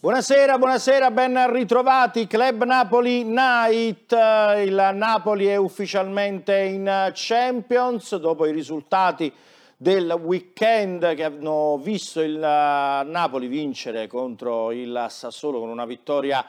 Buonasera, buonasera, ben ritrovati. Club Napoli Night. Il Napoli è ufficialmente in Champions dopo i risultati del weekend che hanno visto il Napoli vincere contro il Sassuolo con una vittoria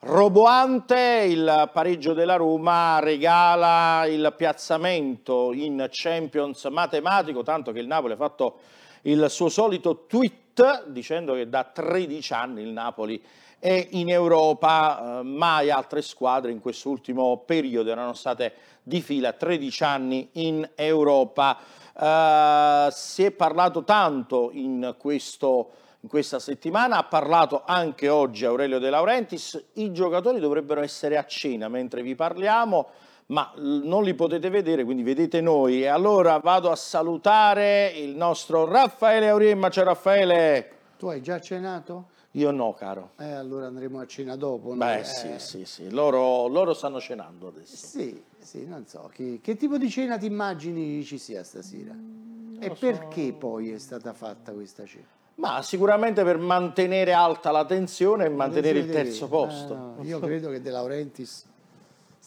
roboante. Il pareggio della Roma regala il piazzamento in Champions matematico, tanto che il Napoli ha fatto il suo solito tweet dicendo che da 13 anni il Napoli è in Europa, eh, mai altre squadre in quest'ultimo periodo erano state di fila 13 anni in Europa. Eh, si è parlato tanto in, questo, in questa settimana, ha parlato anche oggi Aurelio De Laurentiis, i giocatori dovrebbero essere a cena mentre vi parliamo ma non li potete vedere, quindi vedete noi. E allora vado a salutare il nostro Raffaele Auriemma. Ciao Raffaele. Tu hai già cenato? Io no, caro. Eh, allora andremo a cena dopo. Beh, eh. sì, sì, sì. Loro, loro, stanno cenando adesso. Sì, sì, non so. Che, che tipo di cena ti immagini ci sia stasera? Mm, e perché so. poi è stata fatta questa cena? Ma sicuramente per mantenere alta la tensione e mantenere il terzo posto. Eh, no, io credo che De Laurentiis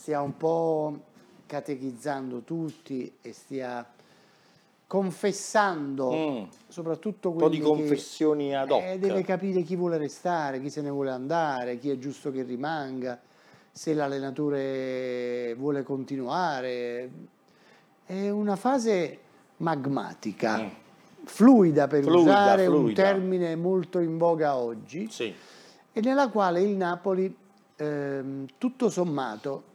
stia un po' catechizzando tutti e stia confessando mm. soprattutto un po' di confessioni che, ad hoc eh, deve capire chi vuole restare, chi se ne vuole andare, chi è giusto che rimanga, se l'allenatore vuole continuare. È una fase magmatica, mm. fluida per fluida, usare fluida. un termine molto in voga oggi, sì. e nella quale il Napoli, ehm, tutto sommato,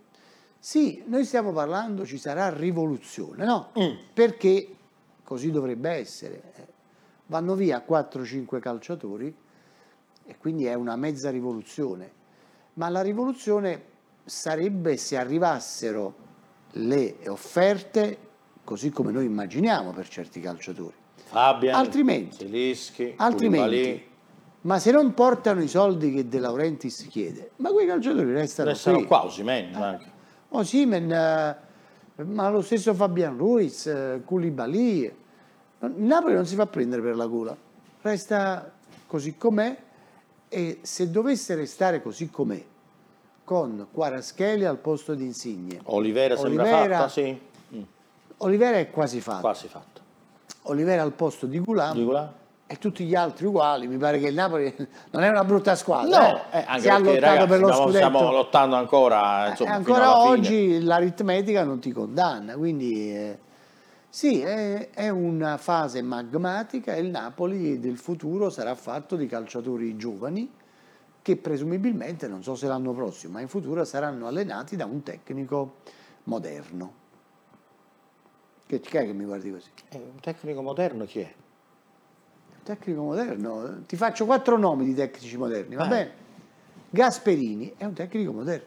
sì, noi stiamo parlando, ci sarà rivoluzione, no? Mm. Perché così dovrebbe essere. Vanno via 4-5 calciatori e quindi è una mezza rivoluzione. Ma la rivoluzione sarebbe se arrivassero le offerte così come noi immaginiamo per certi calciatori. Fabian, altrimenti, Zelischi, altrimenti ma se non portano i soldi che De Laurentiis chiede, ma quei calciatori restano, restano qui. qua, Osimen, eh. Osimen, eh, ma lo stesso Fabian Ruiz, eh, Koulibaly. Il Napoli non si fa prendere per la gola, resta così com'è e se dovesse restare così com'è, con Quaraschelli al posto di Insigne. Olivera sembra fatta, sì. Mm. Olivera è quasi fatto. Quasi fatto. Olivera al posto di Gulam. Di Gulam e tutti gli altri uguali. Mi pare che il Napoli non è una brutta squadra. No, eh, anche si perché, lottato ragazzi, per lo stiamo, scudetto. Stiamo lottando ancora. Eh, insomma, ancora oggi fine. l'aritmetica non ti condanna, quindi eh, sì, è, è, una fase magmatica e il Napoli del futuro sarà fatto di calciatori giovani che presumibilmente, non so se l'anno prossimo, ma in futuro saranno allenati da un tecnico moderno. Che, chi è che mi guardi così? Eh, un tecnico moderno chi è? Tecnico moderno, ti faccio quattro nomi di tecnici moderni, va eh. bene? Gasperini è un tecnico moderno.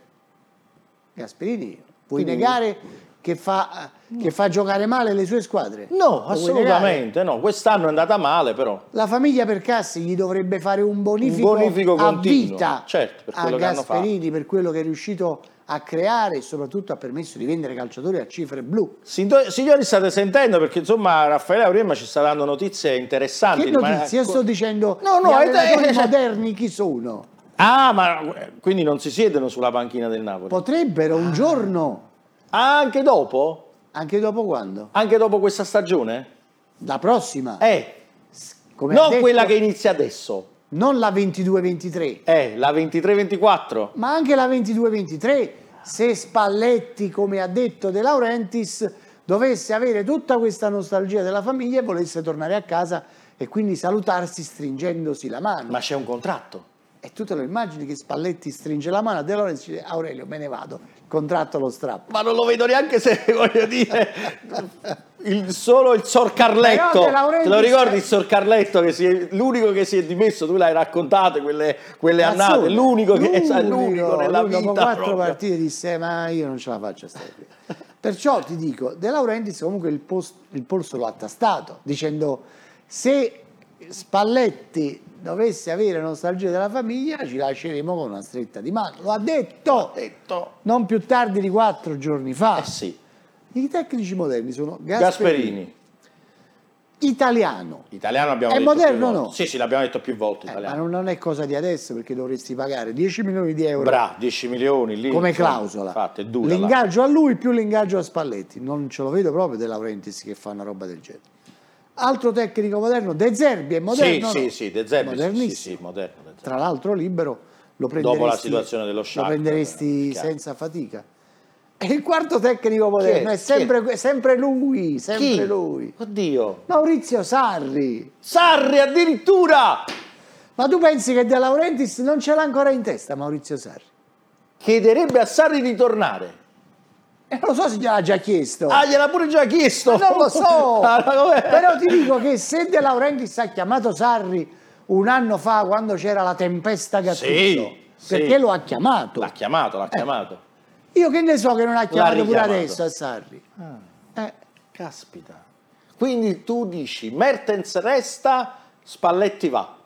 Gasperini, puoi Quindi... negare che fa, che fa, giocare male le sue squadre? No, assolutamente no. Quest'anno è andata male, però. La famiglia Percassi gli dovrebbe fare un bonifico, un bonifico a vita certo, per a Gasperini per quello che è riuscito a creare e soprattutto ha permesso di vendere calciatori a cifre blu. Signori, state sentendo perché insomma Raffaele Auriemma ci sta dando notizie interessanti. Che notizie? Io sto dicendo no, no, gli allenatori te... moderni chi sono? Ah, ma quindi non si siedono sulla panchina del Napoli? Potrebbero un ah. giorno. Ah, anche dopo? Anche dopo quando? Anche dopo questa stagione? La prossima. Eh, Come non detto... quella che inizia adesso non la 22-23. Eh, la 23-24. Ma anche la 22-23 se Spalletti, come ha detto De Laurentiis, dovesse avere tutta questa nostalgia della famiglia e volesse tornare a casa e quindi salutarsi stringendosi la mano. Ma c'è un contratto. E tu te lo immagini che Spalletti stringe la mano a De Laurentiis e dice Aurelio me ne vado, contratto lo strappo. Ma non lo vedo neanche se voglio dire il, solo il Sor Carletto. Te lo ricordi il Sor Carletto che si è, l'unico che si è dimesso, tu l'hai raccontato quelle, quelle annate, l'unico che è l'unico nella vita. Dopo quattro proprio. partite disse ma io non ce la faccio a stare qui. Perciò ti dico, De Laurentiis comunque il, post, il polso lo ha tastato, dicendo se Spalletti dovesse avere nostalgia della famiglia, ci lasceremo con una stretta di mano. Lo ha detto, detto. non più tardi di quattro giorni fa. Eh sì. I tecnici moderni sono Gasperini, Gasperini. italiano. Italiano abbiamo È detto moderno più o volte. no? Sì, sì, l'abbiamo detto più volte. Eh, ma non, è cosa di adesso perché dovresti pagare 10 milioni di euro Bra, 10 milioni lì. come clausola. Infatti, è dura. là. L'ingaggio a lui più l'ingaggio a Spalletti. Non ce lo vedo proprio De Laurentiis che fa una roba del genere. Altro tecnico moderno, De Zerbi è moderno. Sì, no? sì, sì, De Zerbi, sì, sì, Modernissimo. sì, moderno. De Zerbi. Tra l'altro libero lo prenderesti, Dopo la situazione dello lo Shakhtar, prenderesti chiaro. senza fatica. E il quarto tecnico moderno è? è, sempre, sempre lui, sempre Chi? lui. Oddio. Maurizio Sarri. Sarri addirittura Ma tu pensi che De Laurentiis non ce l'ha ancora in testa Maurizio Sarri? chiederebbe a Sarri di tornare. E non lo so se gliel'ha già chiesto. Ah, gliel'ha pure già chiesto. Non lo so, Ah, ma però ti dico che se De Laurentiis ha chiamato Sarri un anno fa quando c'era la tempesta Gattuso, Sì, perché sì. lo ha chiamato. L'ha chiamato, l'ha chiamato. Io che ne so che non ha chiamato pure adesso a Sarri. Eh, Caspita. Quindi tu dici Mertens resta, Spalletti va.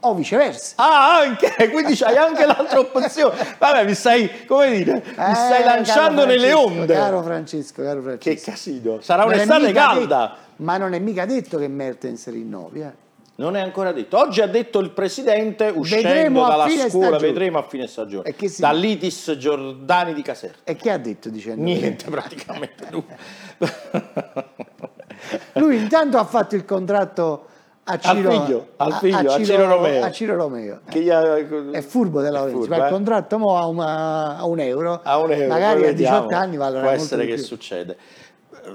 O viceversa. Ah, anche, quindi c'hai anche l'altra opzione. Vabbè, mi stai, come dire, mi stai Eh, lanciando nelle onde. Caro Francesco, caro Francesco. Che casino. Sarà Non un'estate calda. detto- ma non è mica detto che Mertens rinnovi. eh. Non è ancora detto. Oggi ha detto il presidente, uscendo Vedremo dalla scuola, stagione. vedremo a fine stagione. E che si- Dall'Itis Giordani di Caserta. E che ha detto dicendo? Niente praticamente. lui. Lui intanto ha fatto il contratto a Ciro, figlio, al a- figlio, a Ciro Romeo. a Ciro Romeo. Che gli ha- È furbo della furbo, ma il eh? contratto mo a, una- a un euro, a un euro, magari a 18 vediamo. anni vale Può essere che più. succede.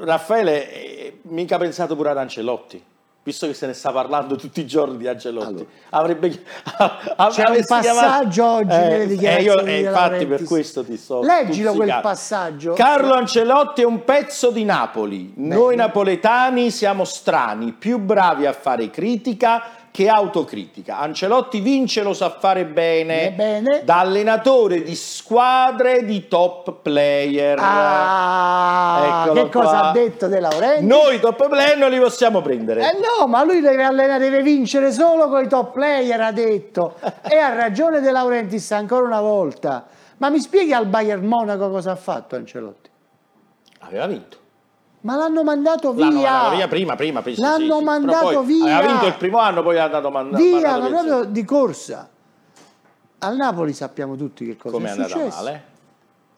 Raffaele, eh, mica pensato pure ad Ancelotti. Visto che se ne sta parlando tutti i giorni di Ancelotti, Allora. avrebbe C'è un passaggio oggi nelle eh, dichiarazioni io- eh, infatti per questo ti sto Leggilo quel passaggio. Carlo Ancelotti è un pezzo di Napoli. Noi napoletani siamo strani, più bravi a fare critica che autocritica. Ancelotti vince, lo sa fare bene, Bene. da allenatore di squadre di top player. Ah, Eccolo che cosa qua. ha detto De Laurentiis? Noi top player non li possiamo prendere. Eh no, ma lui deve allenare, deve vincere solo con i top player, ha detto. E ha ragione De Laurentiis ancora una volta. Ma mi spieghi al Bayern Monaco cosa ha fatto Ancelotti? Aveva vinto. Ma l'hanno mandato via. L'hanno mandato via prima, prima, prima, sì, L'hanno sì, sì. Mandato poi via. Aveva vinto il primo anno, poi ha dato manda- Via, mandato ma proprio di corsa. Al Napoli sappiamo tutti che cosa Come è è andata successo. male?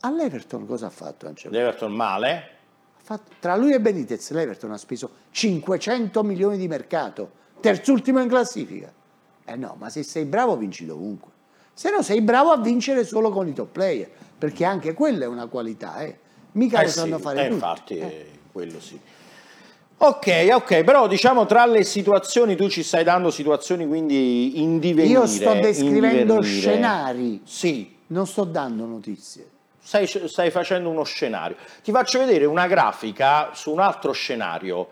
All'Everton cosa ha fatto Ancelotti? L'Everton male? Ha fatto- tra lui e Benitez l'Everton ha speso 500 milioni di mercato, terzultimo in classifica. Eh no, ma se sei bravo vinci dovunque. Se no sei bravo a vincere solo con i top player, perché anche quella è una qualità, eh. Mica Eh lo sì, sanno fare eh, tutti. infatti, eh, quello sì. Ok, ok, però diciamo tra le situazioni, tu ci stai dando situazioni quindi in divenire. Io sto descrivendo scenari, Sì, non sto dando notizie. stai, stai facendo uno scenario. Ti faccio vedere una grafica su un altro scenario,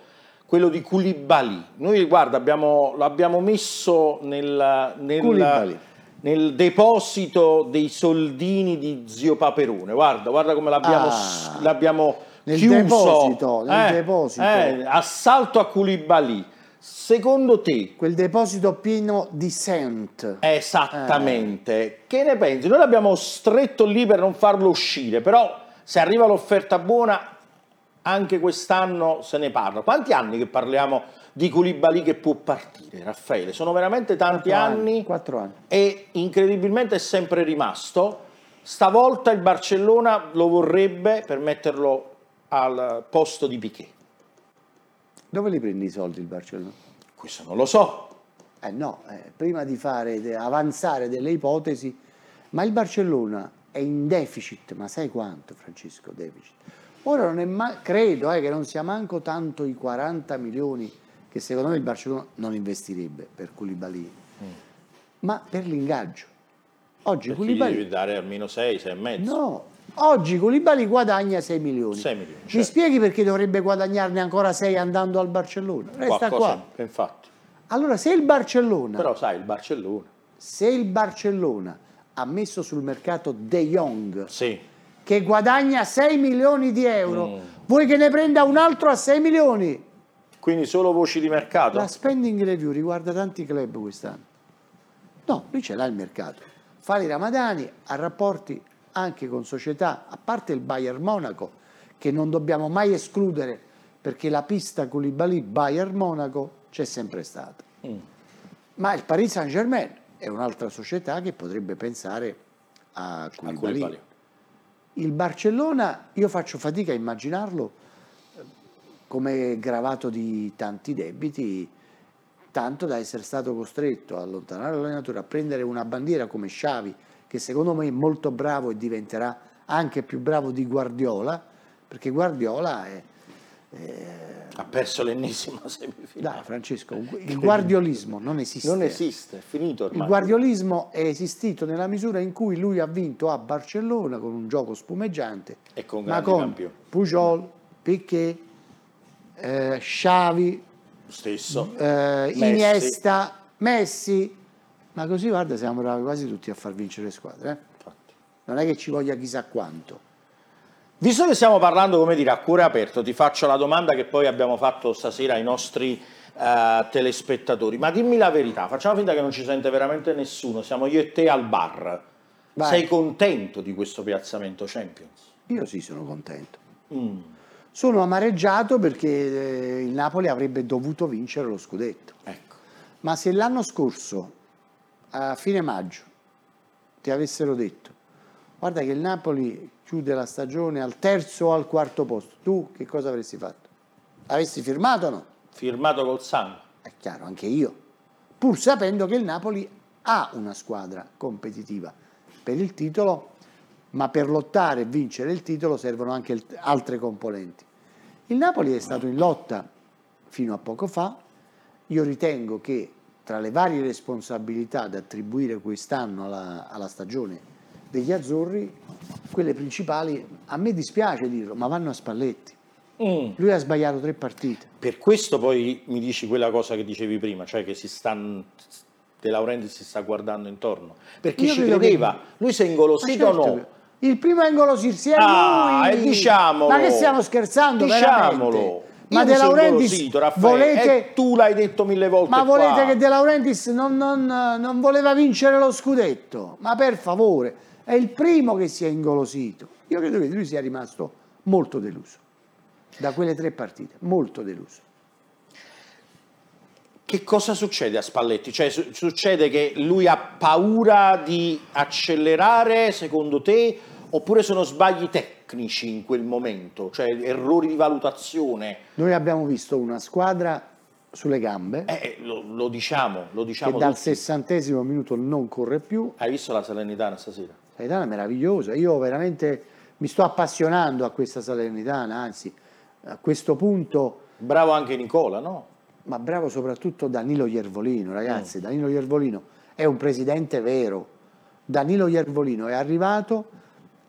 quello di Koulibaly. Noi, guarda, abbiamo, l'abbiamo messo nel, nel, nel deposito dei soldini di zio Paperone. Guarda, guarda come l'abbiamo, Ah. l'abbiamo Nel chiuso. deposito, nel Eh, deposito. eh, assalto a Koulibaly. Secondo te, Quel deposito pieno di cent. Esattamente. Che ne pensi? Noi l'abbiamo stretto lì per non farlo uscire, però se arriva l'offerta buona, anche quest'anno se ne parla. Quanti anni che parliamo di Koulibaly che può partire, Raffaele? Sono veramente tanti Quattro anni, Quattro anni. e incredibilmente è sempre rimasto. Stavolta il Barcellona lo vorrebbe per metterlo al posto di Piquet. Dove li prendi i soldi il Barcellona? Questo non lo so. Eh no, eh, prima di fare, de- avanzare delle ipotesi, ma il Barcellona è in deficit, ma sai quanto Francesco deficit? Ora non è ma- credo eh, che non sia manco tanto i 40 milioni che secondo me il Barcellona non investirebbe per Koulibaly, ma per l'ingaggio. Oggi Perché gli Koulibaly devi dare almeno 6, 6 e mezzo. No, oggi Koulibaly guadagna 6 milioni. 6 milioni, Mi certo. spieghi perché dovrebbe guadagnarne ancora 6 andando al Barcellona? Resta Qualcosa- qua. Infatti. Allora, se il Barcellona, Però sai, il Barcellona. se il Barcellona ha messo sul mercato De Jong, Sì. che guadagna 6 milioni di euro, Mm. vuoi che ne prenda un altro a 6 milioni? Quindi solo voci di mercato? La spending review riguarda tanti club quest'anno. No, lui ce l'ha il mercato. Fa i ramadani, ha rapporti anche con società, a parte il Bayern Monaco, che non dobbiamo mai escludere perché la pista Koulibaly-Bayern Monaco c'è sempre stata. Mm. Ma il Paris Saint-Germain è un'altra società che potrebbe pensare a A Koulibaly. Il Barcellona, io faccio fatica a immaginarlo eh, come gravato di tanti debiti, tanto da essere stato costretto a allontanare l'allenatore, a prendere una bandiera come Xavi, che secondo me è molto bravo e diventerà anche più bravo di Guardiola, perché Guardiola è... Ha perso l'ennesima semifinale. Dai Francesco, il guardiolismo non esiste. Non esiste, è finito ormai. Il guardiolismo è esistito nella misura in cui lui ha vinto a Barcellona con un gioco spumeggiante, E con ma con campioni. Pujol, Piquet, eh, Xavi, Stesso. eh, Messi. Iniesta, Messi, ma così guarda siamo bravi quasi tutti a far vincere le squadre. eh. Non è che ci voglia chissà quanto. Visto che stiamo parlando, come dire, a cuore aperto, ti faccio la domanda che poi abbiamo fatto stasera ai nostri eh, telespettatori. Ma dimmi la verità, facciamo finta che non ci sente veramente nessuno, siamo io e te al bar. Vai. Sei contento di questo piazzamento Champions? Io sì sono contento. Mm. Sono amareggiato perché eh, il Napoli avrebbe dovuto vincere lo scudetto. Ecco. Ma se l'anno scorso, a fine maggio, ti avessero detto, guarda che il Napoli chiude la stagione al terzo o al quarto posto, tu che cosa avresti fatto? Avresti firmato o no? Firmato col sangue. È chiaro, anche io. Pur sapendo che il Napoli ha una squadra competitiva per il titolo, ma per lottare e vincere il titolo servono anche altre componenti. Il Napoli è stato in lotta fino a poco fa. Io ritengo che tra le varie responsabilità da attribuire quest'anno alla, alla stagione degli azzurri, quelle principali, a me dispiace dirlo, ma vanno a Spalletti. Mm. Lui ha sbagliato tre partite. Per questo poi mi dici quella cosa che dicevi prima, cioè che si sta, De Laurentiis si sta guardando intorno. Perché Io ci credo che- credeva, lui si è ingolosito o certo, no? Il primo a ingolosirsi è Ah, lui. e diciamolo. Ma che stiamo scherzando? Diciamolo. veramente? Ma De Laurentiis volete, e tu l'hai detto mille volte ma qua. volete che De Laurentiis non, non- non voleva vincere lo scudetto? Ma per favore, è il primo che si è ingolosito. Io credo che lui sia rimasto molto deluso da quelle tre partite, molto deluso. Che cosa succede a Spalletti? Cioè, su- succede che lui ha paura di accelerare, secondo te, oppure sono sbagli tecnici in quel momento, cioè errori di valutazione? Noi abbiamo visto una squadra sulle gambe Eh, lo, lo diciamo, lo diciamo che dal tutti. sessantesimo minuto non corre più, Hai visto la Salernitana stasera? Salernitana è meravigliosa, io veramente mi sto appassionando a questa Salernitana, anzi a questo punto, Bravo anche Nicola, no? ma bravo soprattutto Danilo Iervolino, Mm. ragazzi, Danilo Iervolino è un presidente vero, Danilo Iervolino è arrivato,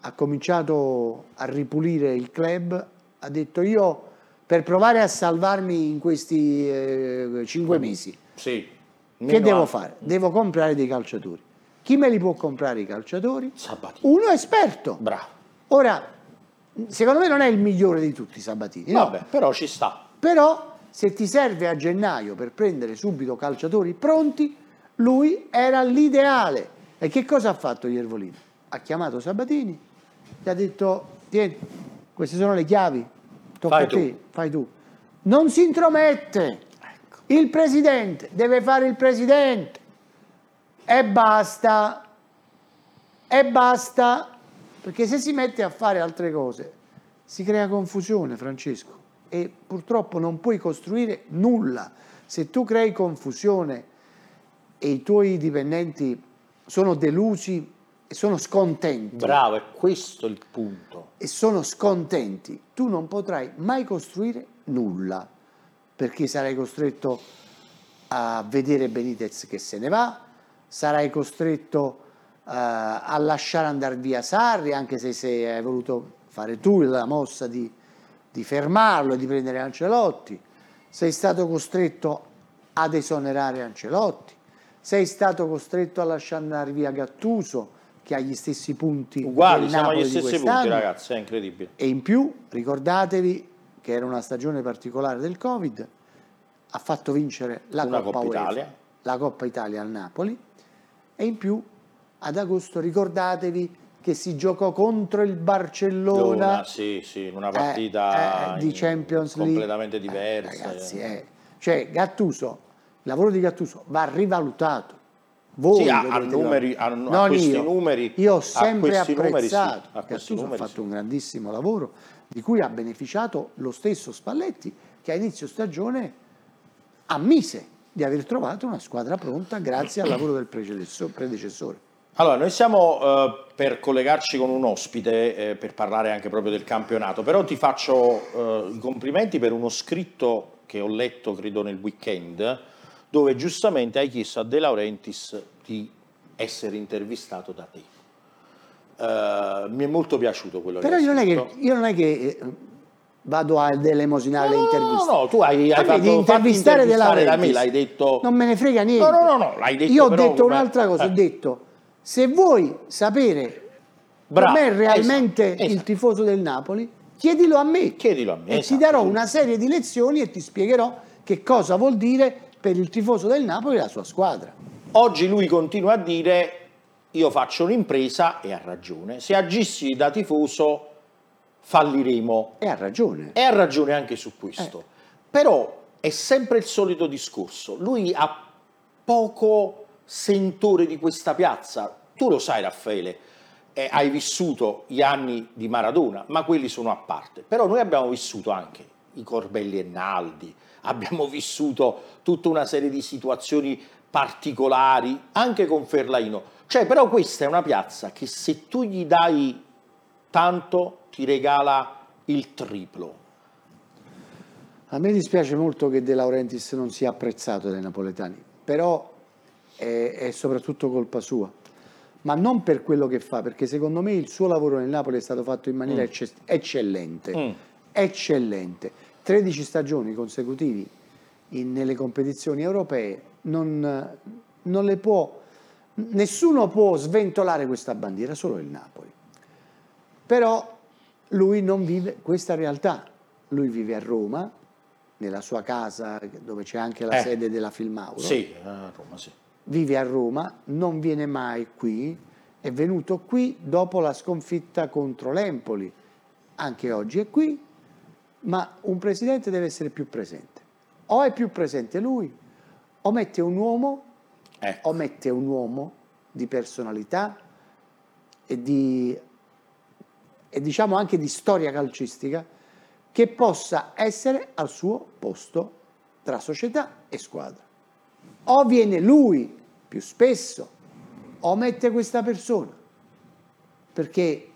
ha cominciato a ripulire il club, ha detto io per provare a salvarmi in questi eh, cinque mesi, Sì. che devo a- fare? Devo comprare dei calciatori. Chi me li può comprare i calciatori? Sabatini. Uno esperto. Bravo. Ora, secondo me non è il migliore di tutti Sabatini, no? Vabbè, però ci sta. però se ti serve a gennaio per prendere subito calciatori pronti, lui era l'ideale. E che cosa ha fatto Iervolino? Ha chiamato Sabatini, gli ha detto, tieni, queste sono le chiavi, tocca Fai a te, tu." fai tu. Non si intromette, il presidente deve fare il presidente e basta, e basta, perché se si mette a fare altre cose si crea confusione, Francesco, e purtroppo non puoi costruire nulla. Se tu crei confusione e i tuoi dipendenti sono delusi e sono scontenti, Bravo, è questo il punto. e sono scontenti, tu non potrai mai costruire nulla, perché sarai costretto a vedere Benitez che se ne va, sarai costretto eh, a lasciare andare via Sarri, anche se, se hai voluto fare tu la mossa di, di fermarlo e di prendere Ancelotti, sei stato costretto ad esonerare Ancelotti, sei stato costretto a lasciare andare via Gattuso, che ha gli stessi punti Uguali, del siamo agli stessi punti, ragazzi, è incredibile. E in più ricordatevi che era una stagione particolare del Covid, ha fatto vincere la Una Coppa, Coppa UEFA, Italia. la Coppa Italia al Napoli e in più ad agosto ricordatevi che si giocò contro il Barcellona Luna, sì, sì, in una partita eh, eh, di Champions League completamente diversa. Eh, ragazzi, eh. cioè Gattuso, il lavoro di Gattuso va rivalutato. Voi Sì, a- a numeri- a- a Non questi io. numeri- Io ho sempre questi numeri sì, apprezzato. Gattuso ha numeri fatto sì. un grandissimo lavoro di cui ha beneficiato lo stesso Spalletti che a inizio stagione ammise di aver trovato una squadra pronta grazie al lavoro del predecessore. Allora, noi siamo eh, per collegarci con un ospite eh, per parlare anche proprio del campionato, però ti faccio eh, i complimenti per uno scritto che ho letto, credo, nel weekend, dove giustamente hai chiesto a De Laurentiis di essere intervistato da te. Eh, mi è molto piaciuto quello Però che io hai non è scritto. che, io non è che eh, vado a delemosinare le No, no, interviste. no, no, tu hai, hai fatto di intervistare De intervistare da me, l'hai detto... Non me ne frega niente. No, no, no, no, l'hai detto Io ho però detto come- un'altra cosa, eh. ho detto se vuoi sapere com'è realmente esatto, il esatto. tifoso del Napoli, chiedilo a me. Chiedilo a me, E esatto. ti darò una serie di lezioni e ti spiegherò che cosa vuol dire per il tifoso del Napoli la sua squadra. Oggi lui continua a dire io faccio un'impresa e ha ragione. Se agissi da tifoso falliremo. E ha ragione. E ha ragione anche su questo. Però è sempre il solito discorso. Lui ha poco sentore di questa piazza. Tu lo sai Raffaele, eh, hai vissuto gli anni di Maradona, ma quelli sono a parte. Però noi abbiamo vissuto anche i Corbelli e Naldi, abbiamo vissuto tutta una serie di situazioni particolari, anche con Ferlaino. Cioè, però questa è una piazza che se tu gli dai tanto ti regala il triplo. A me dispiace molto che De Laurentiis non sia apprezzato dai napoletani, però è, è soprattutto colpa sua. Ma non per quello che fa, perché secondo me il suo lavoro nel Napoli è stato fatto in maniera ecce- eccellente. Mm. Eccellente. 13 stagioni consecutivi in- nelle competizioni europee, non, non le può, nessuno può sventolare questa bandiera, solo il Napoli. Però lui non vive questa realtà, lui vive a Roma, nella sua casa dove c'è anche la Eh. sede della Filmauro, Sì, a Roma, sì. vive a Roma, non viene mai qui, è venuto qui dopo la sconfitta contro l'Empoli, anche oggi è qui, ma un presidente deve essere più presente. O è più presente lui, o mette un uomo, Ecco. o mette un uomo di personalità e di e diciamo anche di storia calcistica che possa essere al suo posto tra società e squadra. O viene lui più spesso o mette questa persona, perché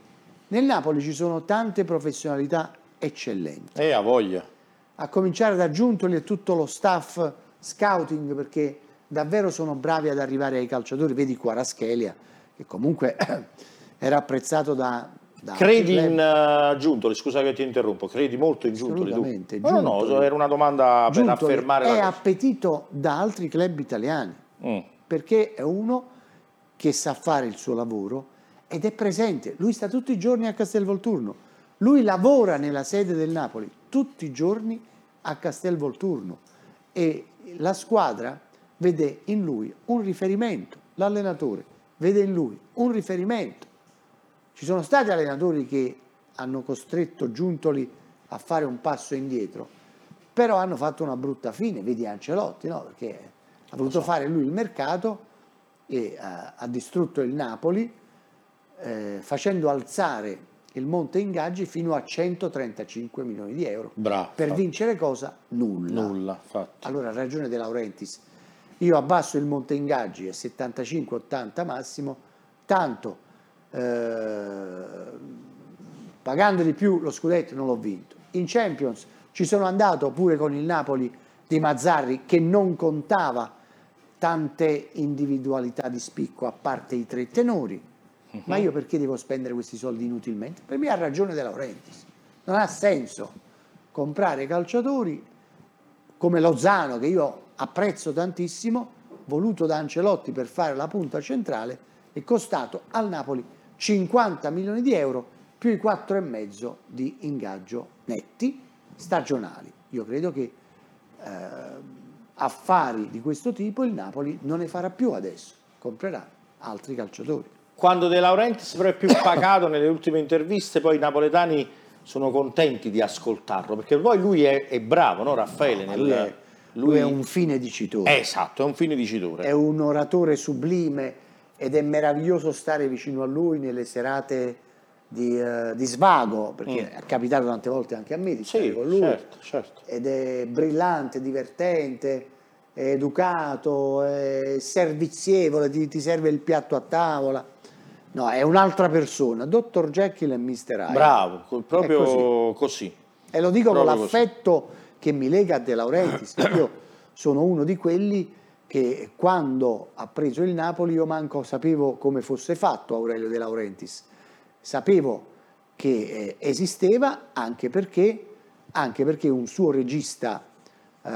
nel Napoli ci sono tante professionalità eccellenti, E ha voglia. a cominciare da Giuntoli e tutto lo staff scouting perché davvero sono bravi ad arrivare ai calciatori, vedi Quaraschelia che comunque era apprezzato da... da Credi in uh, Giuntoli? Scusa che ti interrompo. Credi molto in Giuntoli tu? Assolutamente, No, no, no, Giuntoli. era una domanda per Giuntoli affermare è appetito da altri club italiani Mm. perché è uno che sa fare il suo lavoro ed è presente. Lui sta tutti i giorni a Castelvolturno. Lui lavora nella sede del Napoli tutti i giorni a Castelvolturno e la squadra vede in lui un riferimento, l'allenatore vede in lui un riferimento. Ci sono stati allenatori che hanno costretto Giuntoli a fare un passo indietro, però hanno fatto una brutta fine, vedi Ancelotti, no? perché ha voluto fare lui il mercato e ha, ha distrutto il Napoli eh, facendo alzare il monte ingaggi fino a 135 milioni di euro. Bravo. Per vincere cosa? Nulla. Nulla, infatti. Allora ragione De Laurentiis. Io abbasso il monte ingaggi a 75-80 massimo, tanto eh, pagando di più lo scudetto non l'ho vinto. In Champions ci sono andato pure con il Napoli di Mazzarri che non contava tante individualità di spicco a parte i tre tenori. Ma io perché devo spendere questi soldi inutilmente? Per me ha ragione De Laurentiis. Non ha senso comprare calciatori come Lozano, che io apprezzo tantissimo, voluto da Ancelotti per fare la punta centrale, è costato al Napoli 50 milioni di euro più i 4,5 di ingaggio netti stagionali. Io credo che eh, affari di questo tipo il Napoli non ne farà più adesso, comprerà altri calciatori. Quando De Laurentiis però è più pacato nelle ultime interviste, poi i napoletani sono contenti di ascoltarlo, perché poi lui è, è bravo, no Raffaele? Nel, lui, è, lui, è, un fine dicitore. Esatto, è un fine dicitore. È un oratore sublime ed è meraviglioso stare vicino a lui nelle serate di, uh, di svago, perché mm. è capitato tante volte anche a me di stare sì, con lui. Certo, certo. Ed è brillante, divertente, è educato, è servizievole, ti, ti serve il piatto a tavola. No, è un'altra persona, Dr. Jekyll e Mr. Hyde. Bravo, proprio così. così. E lo dico con l'affetto così. che mi lega a De Laurentiis. Io sono uno di quelli che quando ha preso il Napoli io manco sapevo come fosse fatto Aurelio De Laurentiis. Sapevo che eh, esisteva anche perché, anche perché un suo regista eh,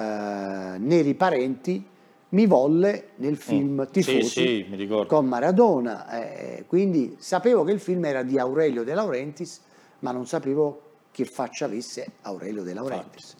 Neri Parenti mi volle nel film mm. Tifosi sì, sì, con Maradona, eh, quindi sapevo che il film era di Aurelio De Laurentiis, ma non sapevo che faccia avesse Aurelio De Laurentiis.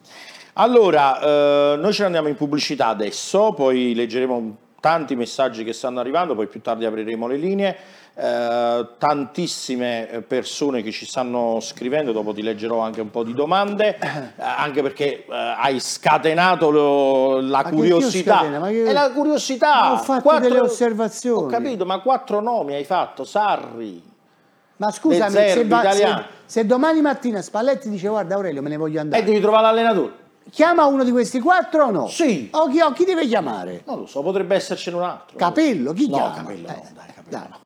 Allora, eh, noi ce ne andiamo in pubblicità adesso, poi leggeremo tanti messaggi che stanno arrivando, poi più tardi apriremo le linee. Eh, tantissime eh, persone che ci stanno scrivendo, dopo ti leggerò anche un po' di domande, eh, anche perché eh, hai scatenato lo, la ma curiosità. Io... È la curiosità. ho fatto quattro... delle osservazioni. Ho capito, ma quattro nomi hai fatto, Sarri. Ma scusami, se, va, se, se, domani mattina Spalletti dice guarda Aurelio me ne voglio andare. E devi trovare l'allenatore. Chiama uno di questi quattro o no? Sì. O chi, o chi deve chiamare? Non lo so, potrebbe essercene un altro. Capello, chi no, chiama? Capello, eh, no, dai, Capello no.